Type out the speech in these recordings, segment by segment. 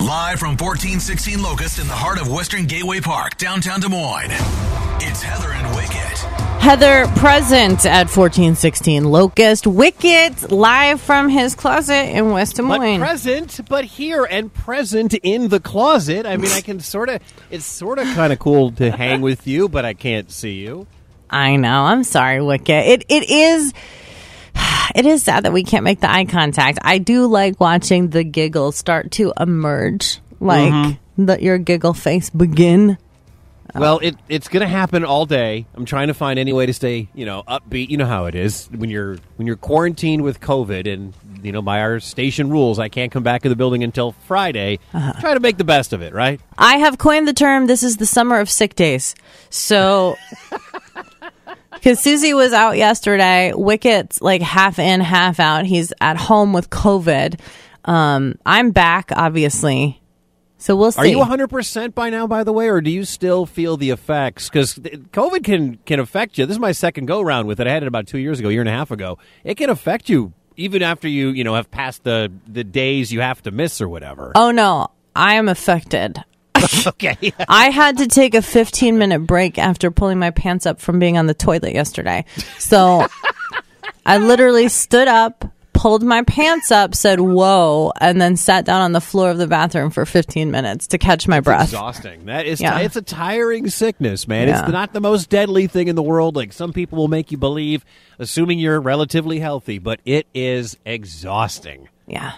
Live from 1416 Locust in the heart of Western Gateway Park, downtown Des Moines. It's Heather and Wicket. Heather present at 1416 Locust. Wicket live from his closet in West Des But Moines. present, but here and present in the closet. I mean, I can sort of. It's sort of kind of cool to hang with you, but I can't see you. I know. I'm sorry, Wicket. It it is it is sad that we can't make the eye contact. I do like watching the giggles start to emerge, like Mm-hmm. the, your giggle face begin. Well, it it's going to happen all day. I'm trying to find any way to stay, you know, upbeat. You know how it is when you're when you're quarantined with COVID, and you know, by our station rules, I can't come back to the building until Friday. Try to make the best of it, right? I have coined the term. This is the summer of sick days. So. Because Susie was out yesterday, Wicket's like half in, half out. He's at home with COVID. Um, I'm back, obviously. So we'll see. Are you 100 percent by now? By the way, or do you still feel the effects? Because COVID can can affect you. This is my second go round with it. I had it about two years ago, a year and a half ago. It can affect you even after you you know have passed the the days you have to miss or whatever. Oh no, I am affected. okay. I had to take a 15 minute break after pulling my pants up from being on the toilet yesterday. So I literally stood up, pulled my pants up, said whoa, and then sat down on the floor of the bathroom for 15 minutes to catch my breath. Exhausting. That is. Yeah. It's a tiring sickness, man. Yeah. It's not the most deadly thing in the world. Like some people will make you believe, assuming you're relatively healthy, but it is exhausting. Yeah.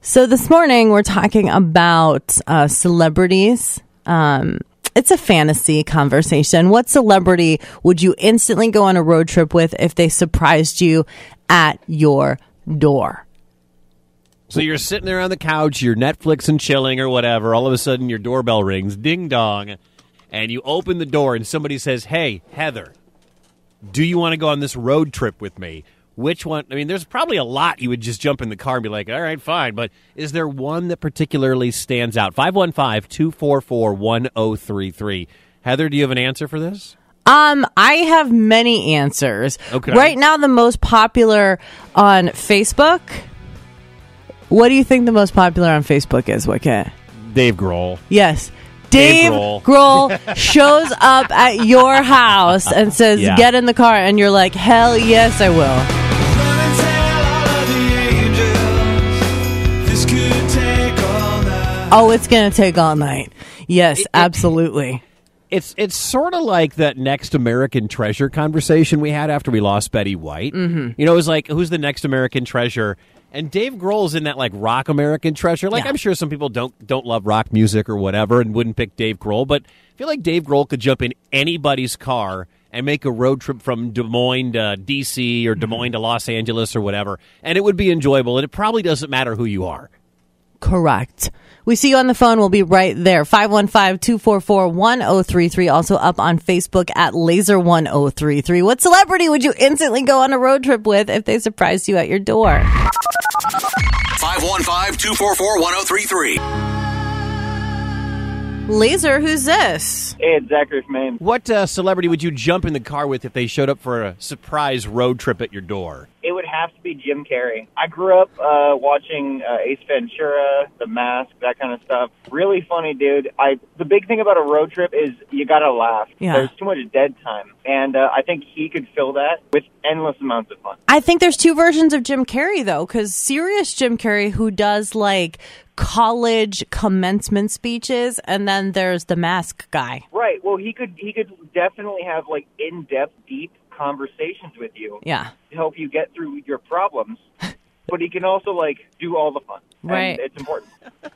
So this morning we're talking about uh, celebrities. Um, it's a fantasy conversation. What celebrity would you instantly go on a road trip with if they surprised you at your door? So you're sitting there on the couch, you're Netflix and chilling or whatever. All of a sudden, your doorbell rings, ding dong, and you open the door, and somebody says, "Hey, Heather, do you want to go on this road trip with me?" Which one? I mean, there's probably a lot you would just jump in the car and be like, "All right, fine," but is there one that particularly stands out? 515-244-1033. Heather, do you have an answer for this? Um, I have many answers. Okay. Right now, the most popular on Facebook. What do you think the most popular on Facebook is, Wicket? Dave Grohl. Yes. Dave Dave Grohl. Grohl shows up at your house and says, Yeah. "Get in the car," and you're like, "Hell yes, I will." Oh, it's gonna take all night. Yes, absolutely. It's it's sort of like that next American treasure conversation we had after we lost Betty White. Mm-hmm. You know, it was like who's the next American treasure? And Dave Grohl's in that like rock American treasure. Like Yeah. I'm sure some people don't don't love rock music or whatever and wouldn't pick Dave Grohl, but I feel like Dave Grohl could jump in anybody's car and make a road trip from Des Moines to DC or Des Moines to Los Angeles or whatever, and it would be enjoyable. And it probably doesn't matter who you are. Correct. We see you on the phone. We'll be right there. 515-244-1033. Also up on Facebook at laser1033. What celebrity would you instantly go on a road trip with if they surprised you at your door? 515-244-1033. Laser, who's this? Hey, it's Zachary from Maine. What uh, celebrity would you jump in the car with if they showed up for a surprise road trip at your door? It would have to be Jim Carrey. I grew up uh, watching uh, Ace Ventura, The Mask, that kind of stuff. Really funny dude. I the big thing about a road trip is you gotta laugh. Yeah. There's too much dead time, and uh, I think he could fill that with endless amounts of fun. I think there's two versions of Jim Carrey though, because serious Jim Carrey who does like college commencement speeches, and then there's the mask guy. Right. Well, he could he could definitely have like in depth, deep conversations with you Yeah. to help you get through your problems. but he can also like do all the fun. And Right. it's important.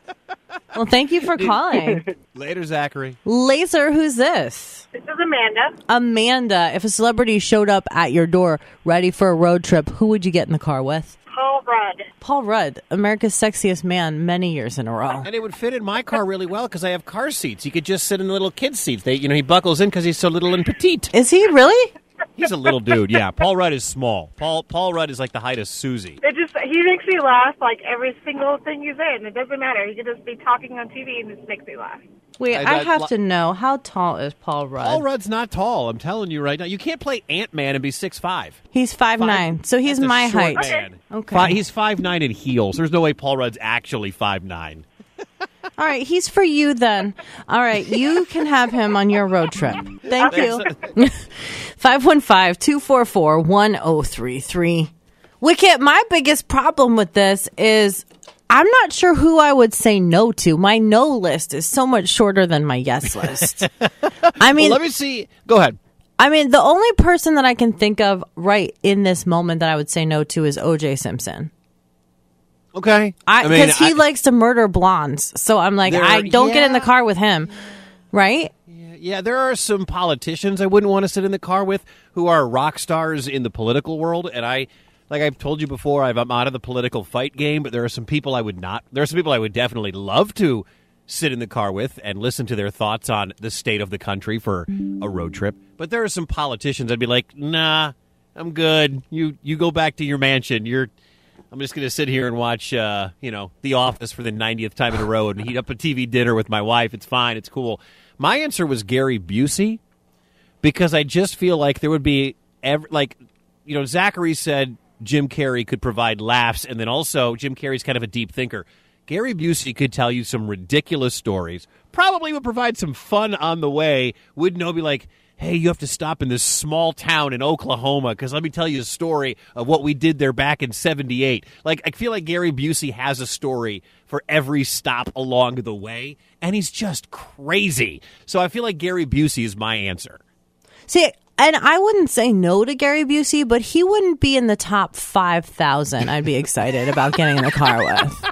Well, thank you for calling. Later, Zachary. Laser, who's this? This is Amanda. Amanda, if a celebrity showed up at your door ready for a road trip, who would you get in the car with? Paul Rudd. Paul Rudd, America's sexiest man many years in a row. And it would fit in my car really well because I have car seats. You could just sit in the little kid seats. They, you know, he buckles in because he's so little and petite. Is he really? He's a little dude. Yeah, Paul Rudd is small. Paul Paul Rudd is like the height of Susie. It just he makes me laugh like every single thing he's in. It doesn't matter. He could just be talking on TV and it just makes me laugh. Wait, I- I, I- have to know how tall is Paul Rudd? Paul Rudd's not tall. I'm telling you right now. You can't play Ant Man and be six five. He's five, nine, so he's my short height. Man. Okay. Fi- he's five nine in heels. There's no way Paul Rudd's actually five nine. All right, he's for you then. All right, you can have him on your road trip. Thank you. 515 244 1033. Wicket, my biggest problem with this is I'm not sure who I would say no to. My no list is so much shorter than my yes list. I mean, Well, let me see. Go ahead. I mean, the only person that I can think of right in this moment that I would say no to is OJ Simpson. Okay. I mean, because he I- likes to murder blondes. So I'm like, There- I don't get in the car with him. Right? Yeah, Yeah, there are some politicians I wouldn't want to sit in the car with who are rock stars in the political world, and I, like I've told you before, I'm out of the political fight game. But there are some people I would not. There are some people I would definitely love to sit in the car with and listen to their thoughts on the state of the country for a road trip. But there are some politicians I'd be like, nah, I'm good. You you go back to your mansion. You're. I'm just going to sit here and watch, uh, you know, The Office for the 90th time in a row and heat up a TV dinner with my wife. It's fine. It's cool. My answer was Gary Busey because I just feel like there would be, ev like, you know, Zachary said Jim Carrey could provide laughs, and then also Jim Carrey's kind of a deep thinker. Gary Busey could tell you some ridiculous stories, probably would provide some fun on the way, would know, be like, hey, you have to stop in this small town in Oklahoma because let me tell you a story of what we did there back in 78. Like, I feel like Gary Busey has a story for every stop along the way, and he's just crazy. So I feel like Gary Busey is my answer. See, and I wouldn't say no to Gary Busey, but he wouldn't be in the top 5,000 I'd be excited about getting in the car with.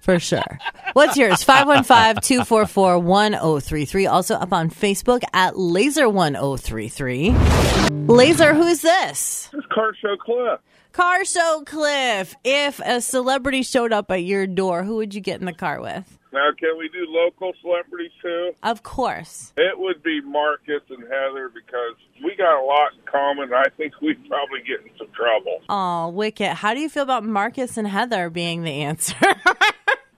For sure. What's yours? 515 244 1033. Also up on Facebook at Laser1033. Laser, who's this? It's Car Show Cliff. Car Show Cliff. If a celebrity showed up at your door, who would you get in the car with? Now, can we do local celebrities too? Of course. It would be Marcus and Heather because we got a lot in common. I think we'd probably get in some trouble. Oh, Wicket. How do you feel about Marcus and Heather being the answer?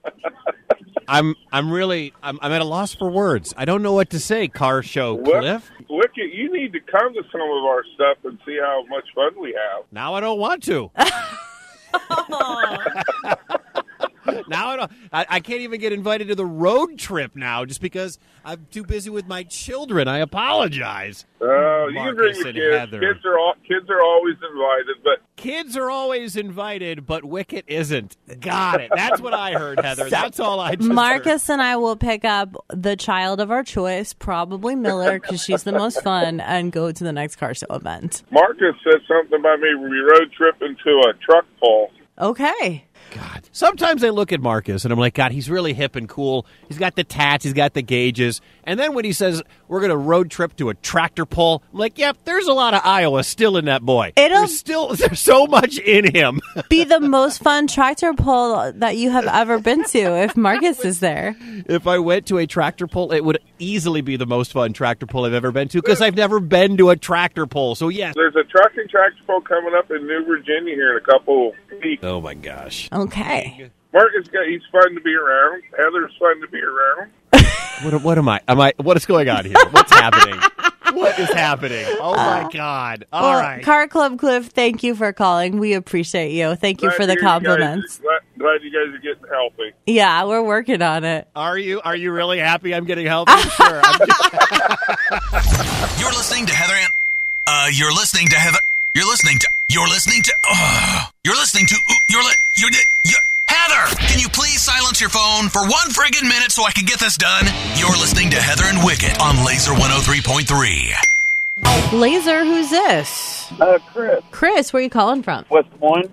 I'm I'm really I'm, I'm at a loss for words. I don't know what to say. Car show What- Cliff. Wicket, you need to come to some of our stuff and see how much fun we have. Now I don't want to. now I don't. I, I can't even get invited to the road trip now just because I'm too busy with my children. I apologize. Oh, you can bring Marcus the and kids. Heather. Kids are all, kids are always invited, but Kids are always invited, but Wicket isn't. Got it. That's what I heard, Heather. That's all I just heard. Marcus and I will pick up the child of our choice, probably Miller, because she's the most fun, and go to the next car show event. Marcus said something about me we road tripping to a truck pull. Okay. God. Sometimes I look at Marcus and I'm like, God, he's really hip and cool. He's got the tats, he's got the gauges. And then when he says we're going to road trip to a tractor pull, I'm like, yep, there's a lot of Iowa still in that boy. It'll- there's still there's so much in him. Be the most fun tractor pull that you have ever been to if Marcus is there. if I went to a tractor pull, it would easily be the most fun tractor pull I've ever been to because I've never been to a tractor pull. So yes. There's a trucking tractor pull coming up in New Virginia here in a couple weeks. Oh my gosh. Okay. Marcus got he's fun to be around. Heather's fun to be around. What, what am I? Am I? What is going on here? What's happening? What is happening? Oh my God! All well, right. Car Club Cliff, thank you for calling. We appreciate you. Thank you Glad for the to hear you guys- compliments. glad, glad you guys are getting healthy. Yeah, we're working on it. Are you? Are you really happy? I'm getting healthy. Sure. I'm just- You're listening to Heather and. Uh, you're listening to Heather. You're listening to. You're listening to. Uh, you're listening to. You're. Li- you're, you're. Heather, can you please silence your phone for one friggin' minute so I can get this done? You're listening to Heather and Wicket on Laser 103.3. Laser, who's this? Uh, Chris, Chris, where are you calling from? West Des Moines.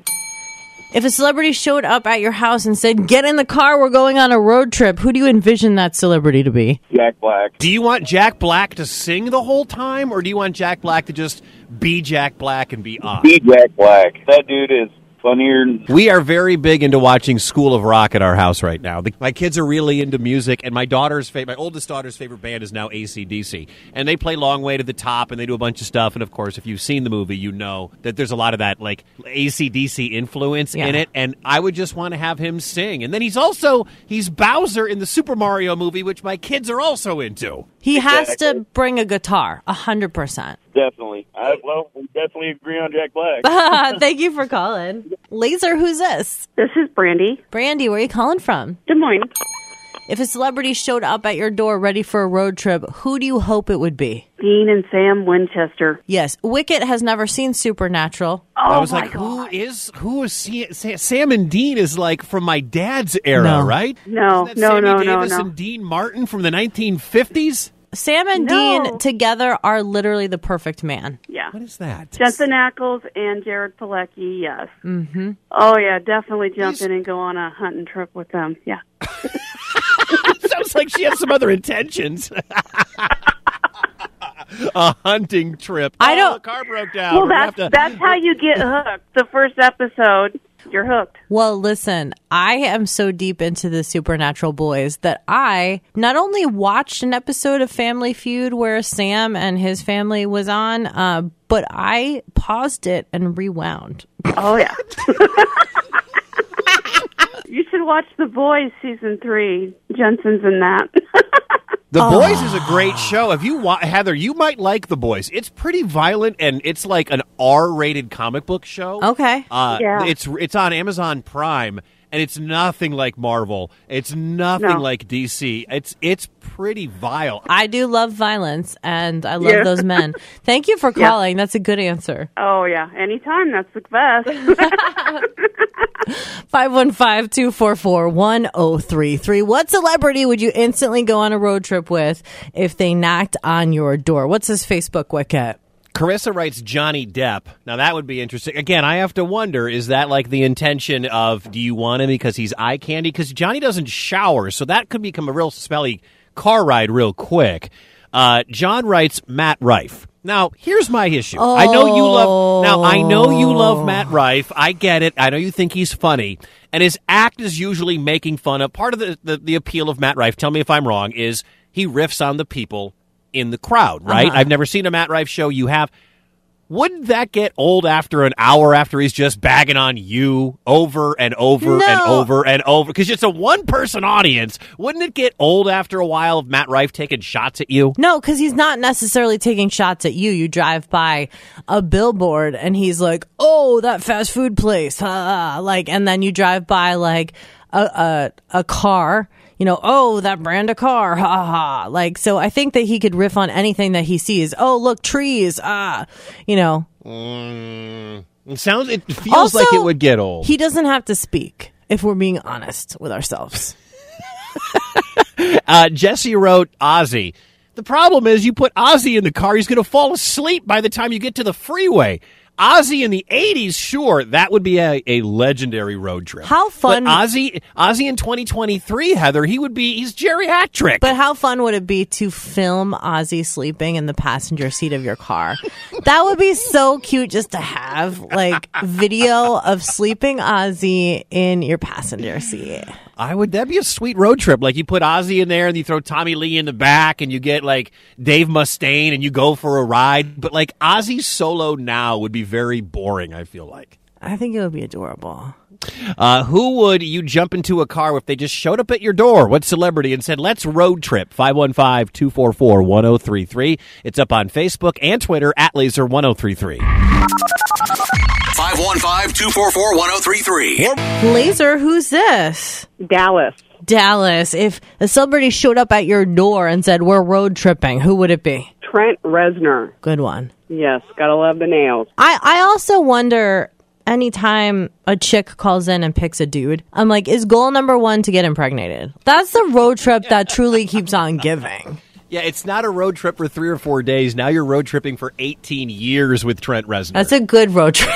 If a celebrity showed up at your house and said, Get in the car, we're going on a road trip, who do you envision that celebrity to be? Jack Black. do you want Jack Black to sing the whole time, or do you want Jack Black to just be Jack Black and be on? Be Jack Black. That dude is funnier. We are very big into watching School of Rock at our house right now. The, my kids are really into music, and my daughter's favorite, my oldest daughter's favorite band is now ACDC, and they play Long Way to the Top, and they do a bunch of stuff. And of course, if you've seen the movie, you know that there's a lot of that like ACDC influence in it. And I would just want to have him sing. And then he's also he's Bowser in the Super Mario movie, which my kids are also into. He has to bring a guitar, a 100%. Definitely. I, well, we definitely agree on Jack Black. Thank you for calling. Laser, who's this? This is Brandy. Brandy, where are you calling from? Des Moines. If a celebrity showed up at your door ready for a road trip, who do you hope it would be? Dean and Sam Winchester. Yes, Wicket has never seen Supernatural. Oh I was my like, God. who is who is Sa- Sa- Sam and Dean is like from my dad's era, No. right? No, Isn't that no, Sammy no, no, Davis no. and Dean Martin from the 1950s. Sam and No. Dean together are literally the perfect man. Yeah. What is that? Jensen Ackles and Jared Padalecki, yes. Mm-hmm. Oh, yeah, definitely jump These- in and go on a hunting trip with them. Yeah. Sounds like she has some other intentions. A hunting trip. I Oh, don't- The car broke down. Well, that's, to- that's how you get hooked. The first episode, you're hooked. Well, listen, I am so deep into the Supernatural boys that I not only watched an episode of Family Feud where Sam and his family was on, uh, but I paused it and rewound. Oh, yeah. you should watch The Boys season three. Jensen's in that. The Oh. Boys is a great show. If you wa- Heather, you might like The Boys. It's pretty violent and it's like an R-rated comic book show. Okay. Uh, Yeah. It's it's on Amazon Prime and it's nothing like Marvel. It's nothing No. like DC. It's it's pretty vile. I do love violence and I love Yeah. those men. Thank you for Yeah. calling. That's a good answer. oh, yeah. Anytime. That's the best. 515 244 1033. What celebrity would you instantly go on a road trip with if they knocked on your door? What's his Facebook wicket? Carissa writes Johnny Depp. Now that would be interesting. Again, I have to wonder: is that like the intention of do you want him because he's eye candy? Because Johnny doesn't shower, so that could become a real smelly car ride real quick. Uh, John writes Matt Rife. Now here's my issue. I know you love. Now I know you love Matt Rife. I get it. I know you think he's funny, and his act is usually making fun of. Part of the the, the appeal of Matt Rife. Tell me if I'm wrong. Is he riffs on the people in the crowd? Right. I've never seen a Matt Rife show. You have wouldn't that get old after an hour after he's just bagging on you over and over and over and over? Because it's a one person audience. Wouldn't it get old after a while of Matt Rife taking shots at you? No, because he's not necessarily taking shots at you. You drive by a billboard and he's like, "Oh, that fast food place," ah, like, and then you drive by like a a, a car. You know, oh, that brand of car, ha ha. Like, so I think that he could riff on anything that he sees. Oh, look, trees, ah, you know. Mm, it sounds. It feels Also, like it would get old. He doesn't have to speak if we're being honest with ourselves. Uh, Jesse wrote Ozzy. The problem is, you put Ozzy in the car, he's going to fall asleep by the time you get to the freeway. Ozzy in the '80s, sure, that would be a, a legendary road trip. How fun- But Ozzy, Ozzy in 2023, Heather, he would be. He's geriatric. But how fun would it be to film Ozzy sleeping in the passenger seat of your car? that would be so cute just to have like video of sleeping Ozzy in your passenger seat. I would that'd be a sweet road trip. Like you put Ozzy in there and you throw Tommy Lee in the back and you get like Dave Mustaine and you go for a ride. But like Ozzy solo now would be very boring, I feel like. I think it would be adorable. Uh, who would you jump into a car if they just showed up at your door? What celebrity and said, let's road trip? 515 244 1033. It's up on Facebook and Twitter at laser1033. 515-244-1033. Laser, who's this? Dallas. Dallas. If a celebrity showed up at your door and said, "We're road tripping," who would it be? Trent Reznor. Good one. Yes, gotta love the nails. I I also wonder. Anytime a chick calls in and picks a dude, I'm like, is goal number one to get impregnated? That's the road trip that truly keeps on giving. Yeah, it's not a road trip for three or four days. Now you're road tripping for 18 years with Trent Reznor. That's a good road trip.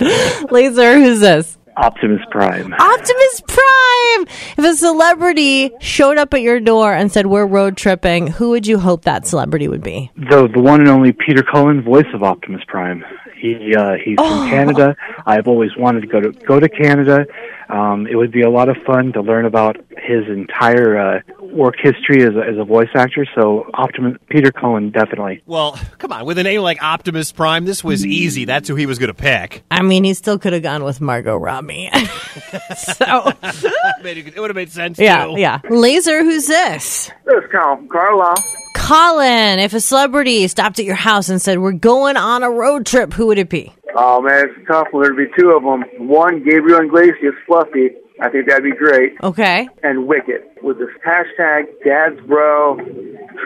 Laser, who's this? Optimus Prime. Optimus Prime! If a celebrity showed up at your door and said, We're road tripping, who would you hope that celebrity would be? The the one and only Peter Cullen, voice of Optimus Prime. He uh, he's from Canada. I've always wanted to go to go to Canada. Um, it would be a lot of fun to learn about his entire uh, work history as a, as a voice actor. So Optimus Peter Cullen definitely. well, come on. With a name like Optimus Prime, this was easy. That's who he was going to pick. I mean, he still could have gone with Margot Robbie. so, it would have made sense, yeah, too. yeah. Laser, who's this? This Carl, Carla. Colin, if a celebrity stopped at your house and said, We're going on a road trip, who would it be? Oh man, it's tough. There'd be two of them. One, Gabriel Iglesias, Fluffy, I think that'd be great. Okay. And Wicket with this hashtag Dad's Bro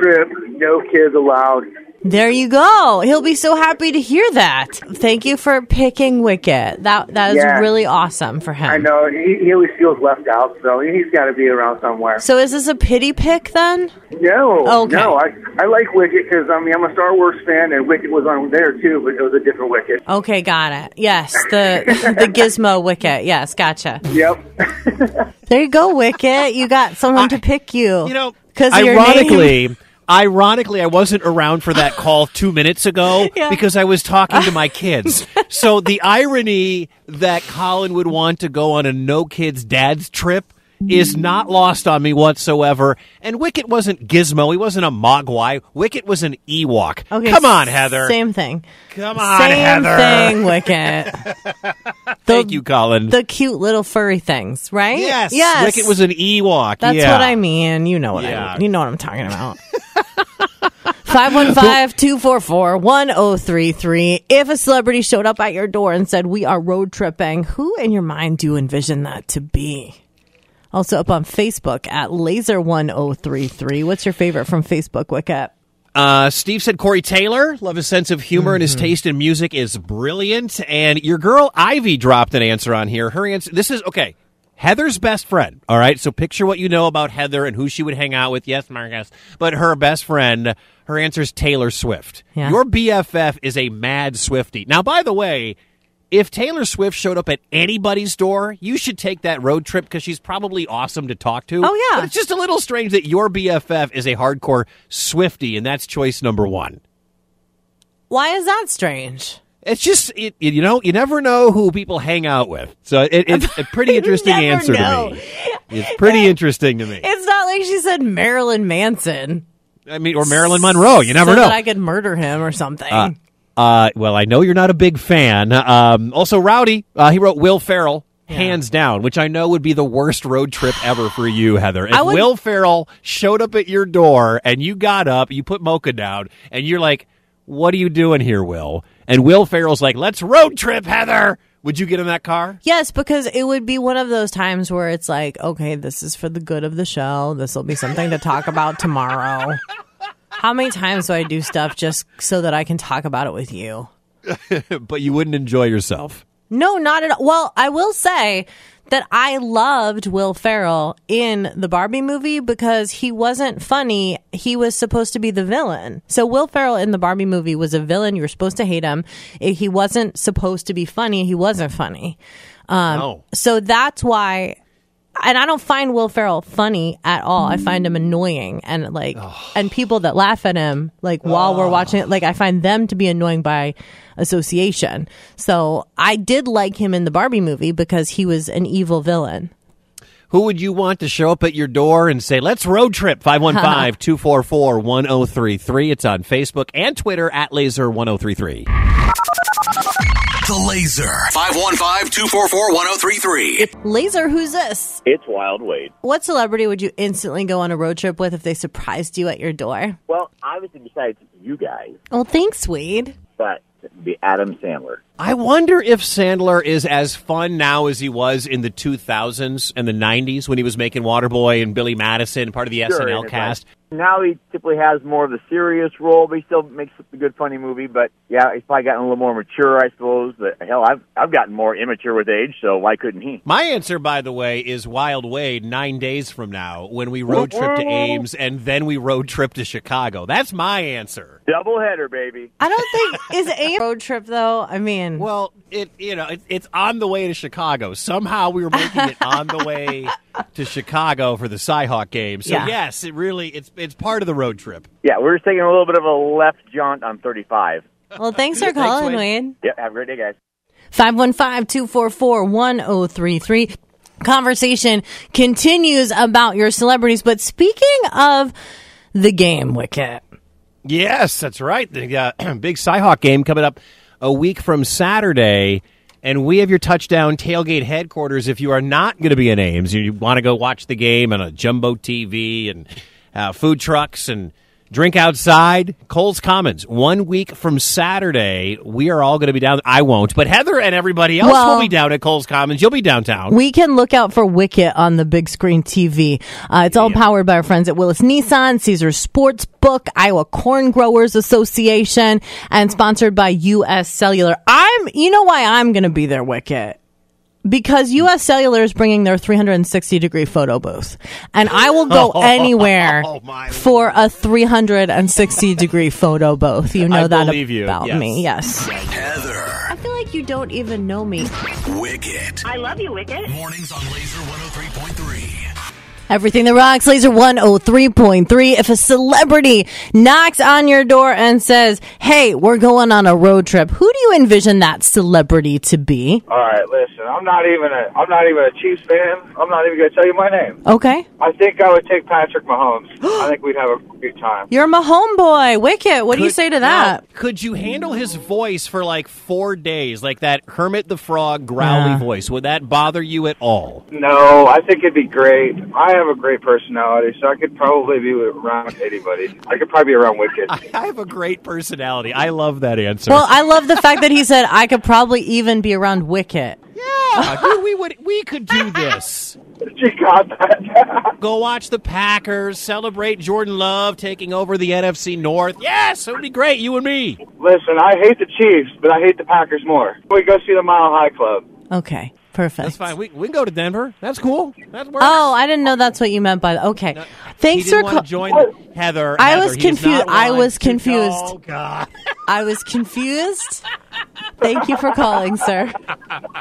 Trip, no kids allowed. There you go. He'll be so happy to hear that. Thank you for picking Wicket. That that is Yeah. really awesome for him. I know he, he always feels left out, so he's got to be around somewhere. So is this a pity pick then? No, Okay. no, I I like Wicket because I mean I'm a Star Wars fan, and Wicket was on there too, but it was a different Wicket. Okay, got it. Yes, the the Gizmo Wicket. Yes, gotcha. Yep. There you go, Wicket. You got someone to pick you. You know, because your name. ironically, ironically, I wasn't around for that call two minutes ago Yeah. because I was talking to my kids. so the irony that Colin would want to go on a no kids dad's trip is not lost on me whatsoever. And Wicket wasn't Gizmo. He wasn't a Mogwai. Wicket was an Ewok. Okay, Come on, Heather. Same thing. Come on, Same Heather. thing, Wicket. Thank you, Colin. The cute little furry things, right? yes, Yes. Wicket was an Ewok. That's yeah. what I mean. You know what Yeah. I mean. You know what I'm talking about. 515-244-1033. If a celebrity showed up at your door and said, we are road tripping, who in your mind do you envision that to be? Also up on Facebook at laser1033. What's your favorite from Facebook, Wicket? Uh, Steve said Corey Taylor, love his sense of humor and his taste in music is brilliant. And your girl Ivy dropped an answer on here. Her answer, this is okay. Heather's best friend. All right. So picture what you know about Heather and who she would hang out with. Yes, Marcus. But her best friend, her answer is Taylor Swift. Yeah. Your BFF is a mad Swifty. Now, by the way, if Taylor Swift showed up at anybody's door, you should take that road trip because she's probably awesome to talk to. Oh, yeah. But it's just a little strange that your BFF is a hardcore Swifty, and that's choice number one. Why is that strange? It's just, it, you know, you never know who people hang out with. So it, it's a pretty interesting answer know. to me. It's pretty interesting to me. It's not like she said Marilyn Manson. I mean, or Marilyn Monroe. You never so know. I could murder him or something. Uh, uh, well, I know you're not a big fan. Um, also, Rowdy, uh, he wrote Will Ferrell, hands down, which I know would be the worst road trip ever for you, Heather. If would- Will Ferrell showed up at your door and you got up, you put Mocha down, and you're like, "What are you doing here, Will?" And Will Ferrell's like, "Let's road trip, Heather." Would you get in that car? Yes, because it would be one of those times where it's like, okay, this is for the good of the show. This will be something to talk about tomorrow. How many times do I do stuff just so that I can talk about it with you? but you wouldn't enjoy yourself. No, not at all. Well, I will say that I loved Will Ferrell in the Barbie movie because he wasn't funny. He was supposed to be the villain. So Will Ferrell in the Barbie movie was a villain. You were supposed to hate him. He wasn't supposed to be funny. He wasn't funny. Um, No. So that's why. And I don't find Will Ferrell funny at all. I find him annoying and like, and people that laugh at him, like while we're watching it, like I find them to be annoying by association. So I did like him in the Barbie movie because he was an evil villain. Who would you want to show up at your door and say, let's road trip? 515 244 1033. It's on Facebook and Twitter at laser1033. The Laser. 515-244-1033. Laser, who's this? It's Wild Wade. What celebrity would you instantly go on a road trip with if they surprised you at your door? Well, obviously, besides you guys, Well, thanks, Wade. but the Adam Sandler. I wonder if Sandler is as fun now as he was in the 2000s and the 90s when he was making Waterboy and Billy Madison, part of the Sure, SNL and it's cast. like- now he typically has more of the serious role, but he still makes a good, funny movie. But yeah, he's probably gotten a little more mature, I suppose. But hell, I've I've gotten more immature with age, so why couldn't he? My answer, by the way, is Wild Wade nine days from now when we road trip to Ames and then we road trip to Chicago. That's my answer. Double header, baby. I don't think is a road trip though. I mean, Well, it you know it, it's on the way to Chicago. Somehow we were making it on the way to Chicago for the Cyhawk game. So Yeah. yes, it really it's it's part of the road trip. Yeah, we're just taking a little bit of a left jaunt on 35. well, thanks for Thanks, calling, Wade. Wade. Yep, have a great day, guys. 515-244-1033. Conversation continues about your celebrities, but speaking of the game, Wicket. Yes, that's right. The uh, big Cyhawk game coming up a week from Saturday. And we have your touchdown tailgate headquarters. If you are not going to be in Ames, you want to go watch the game on a jumbo TV and uh, food trucks and Drink outside, Cowles Commons. One week from Saturday, we are all going to be down. I won't, but Heather and everybody else Well- will be down at Cowles Commons. You'll be downtown. We can look out for Wicket on the big screen TV. Uh, it's all powered by our friends at Willis Nissan, Caesar Sports Book, Iowa Corn Growers Association, and sponsored by U.S. Cellular. I'm, you know why I'm going to be there, Wicket? Because U.S. Cellular is bringing their 360 degree photo booth, and I will go oh, anywhere Oh, for a 360 degree photo booth. You know I that believe you. about Yes. me, yes. Heather. I feel like you don't even know me. Wicket. I love you, Wicket. Mornings on Laser 103.3. Everything that rocks, Laser 103.3. If a celebrity knocks on your door and says, Hey, we're going on a road trip, who do you envision that celebrity to be? All right, listen. I'm not even a I'm not even a Chiefs fan. I'm not even going to tell you my name. Okay. I think I would take Patrick Mahomes. I think we'd have a good time. You're my homeboy. Wicket, what do you Could- say to now, that? could you handle his voice for like four days, like that Kermit the Frog growly Yeah. voice? Would that bother you at all? No, I think it'd be great. I have a great personality, so I could probably be around anybody. I could probably be around Wicket. I, I have a great personality. I love that answer. Well, I love the fact that he said I could probably even be around Wicket. yeah, dude, we would, we could do this. You got that? Go watch the Packers celebrate Jordan Love taking over the NFC North. Yes, it would be great. You and me. listen, I hate the Chiefs, but I hate the Packers more. We go see the Mile High Club. Okay, perfect. That's fine. We we can go to Denver. That's cool. That works. Oh, I didn't know that's what you meant by that. Okay. Thanks for didn't want join Heather. I was he confused. I want was to- confused. Oh God. I was confused. Thank you for calling, sir.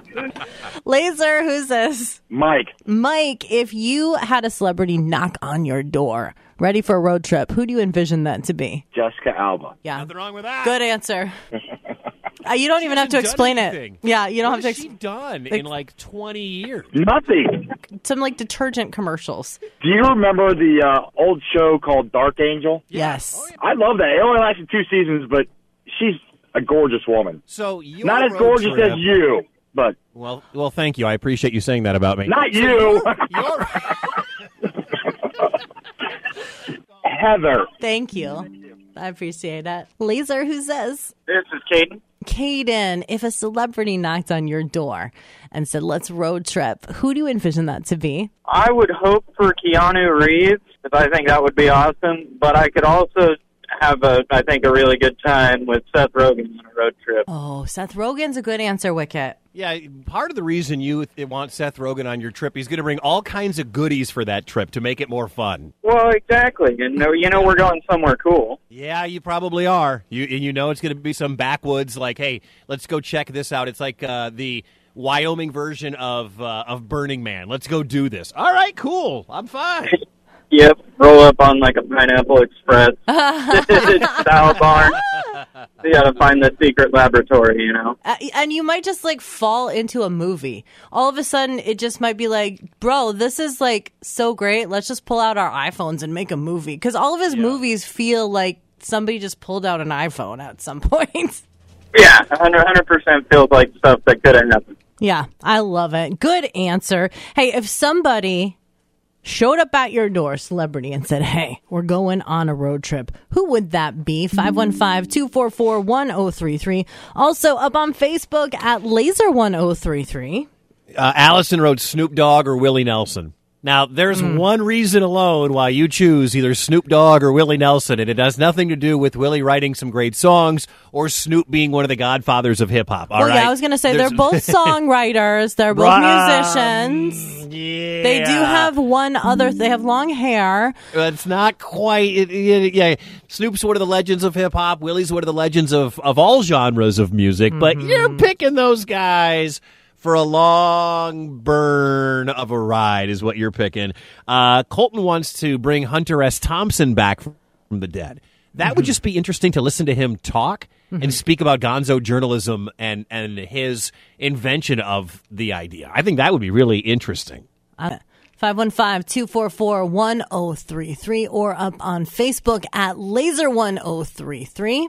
Laser, who's this? Mike, Mike, if you had a celebrity knock on your door, ready for a road trip, who do you envision that to be? Jessica Alba. Yeah. Nothing wrong with that. Good answer. Uh, you don't even have to explain done it. Yeah, you don't What have has to. she Ex- done Like- in like twenty years? Nothing. some like detergent commercials. Do you remember the uh, old show called Dark Angel? Yes. I love that. It only lasted two seasons, but she's a gorgeous woman. So you Not as gorgeous as you, but Well, well, thank you. I appreciate you saying that about me. not So you. You're, Heather. Thank you. I appreciate it. Laser, who says? This is Caden. Caden, if a celebrity knocked on your door and said, let's road trip, who do you envision that to be? I would hope for Keanu Reeves because I think that would be awesome. But I could also have a, I think, a really good time with Seth Rogen on a road trip. Oh, Seth Rogen's a good answer, Wicket. Yeah, part of the reason you want Seth Rogen on your trip, he's going to bring all kinds of goodies for that trip to make it more fun. Well, exactly. And you know, we're going somewhere cool. Yeah, you probably are. You and you know it's going to be some backwoods. Like, hey, let's go check this out. It's like uh, the Wyoming version of uh, of Burning Man. Let's go do this. All right, cool. I'm fine. Yep, roll up on like a Pineapple Express style barn. You got to find the secret laboratory, you know. Uh, and you might just like fall into a movie. All of a sudden, it just might be like, bro, this is like so great. Let's just pull out our iPhones and make a movie. Because all of his movies feel like somebody just pulled out an iPhone at some point. Yeah, 100 percent feels like stuff that could have happened. yeah, I love it. Good answer. Hey, if somebody showed up at your door, celebrity, and said, Hey, we're going on a road trip, who would that be? 515 244 1033. Also up on Facebook at Laser1033. Uh, Allison wrote Snoop Dogg or Willie Nelson. Now, there's Hmm. one reason alone why you choose either Snoop Dogg or Willie Nelson, and it has nothing to do with Willie writing some great songs or Snoop being one of the godfathers of hip hop. All well, right? yeah, I was going to say There's- they're both songwriters. They're both musicians. Yeah. They do have one other. They have long hair. It's not quite. It, it- yeah, Snoop's one of the legends of hip hop. Willie's one of the legends of, of all genres of music. But Mm-hmm. you're picking those guys for a long burn of a ride, is what you're picking. Uh, Colton wants to bring Hunter S. Thompson back from the dead. That Mm-hmm. would just be interesting to listen to him talk and speak about Gonzo journalism and and his invention of the idea. I think that would be really interesting. 515-244-1033 or up on Facebook at Laser1033.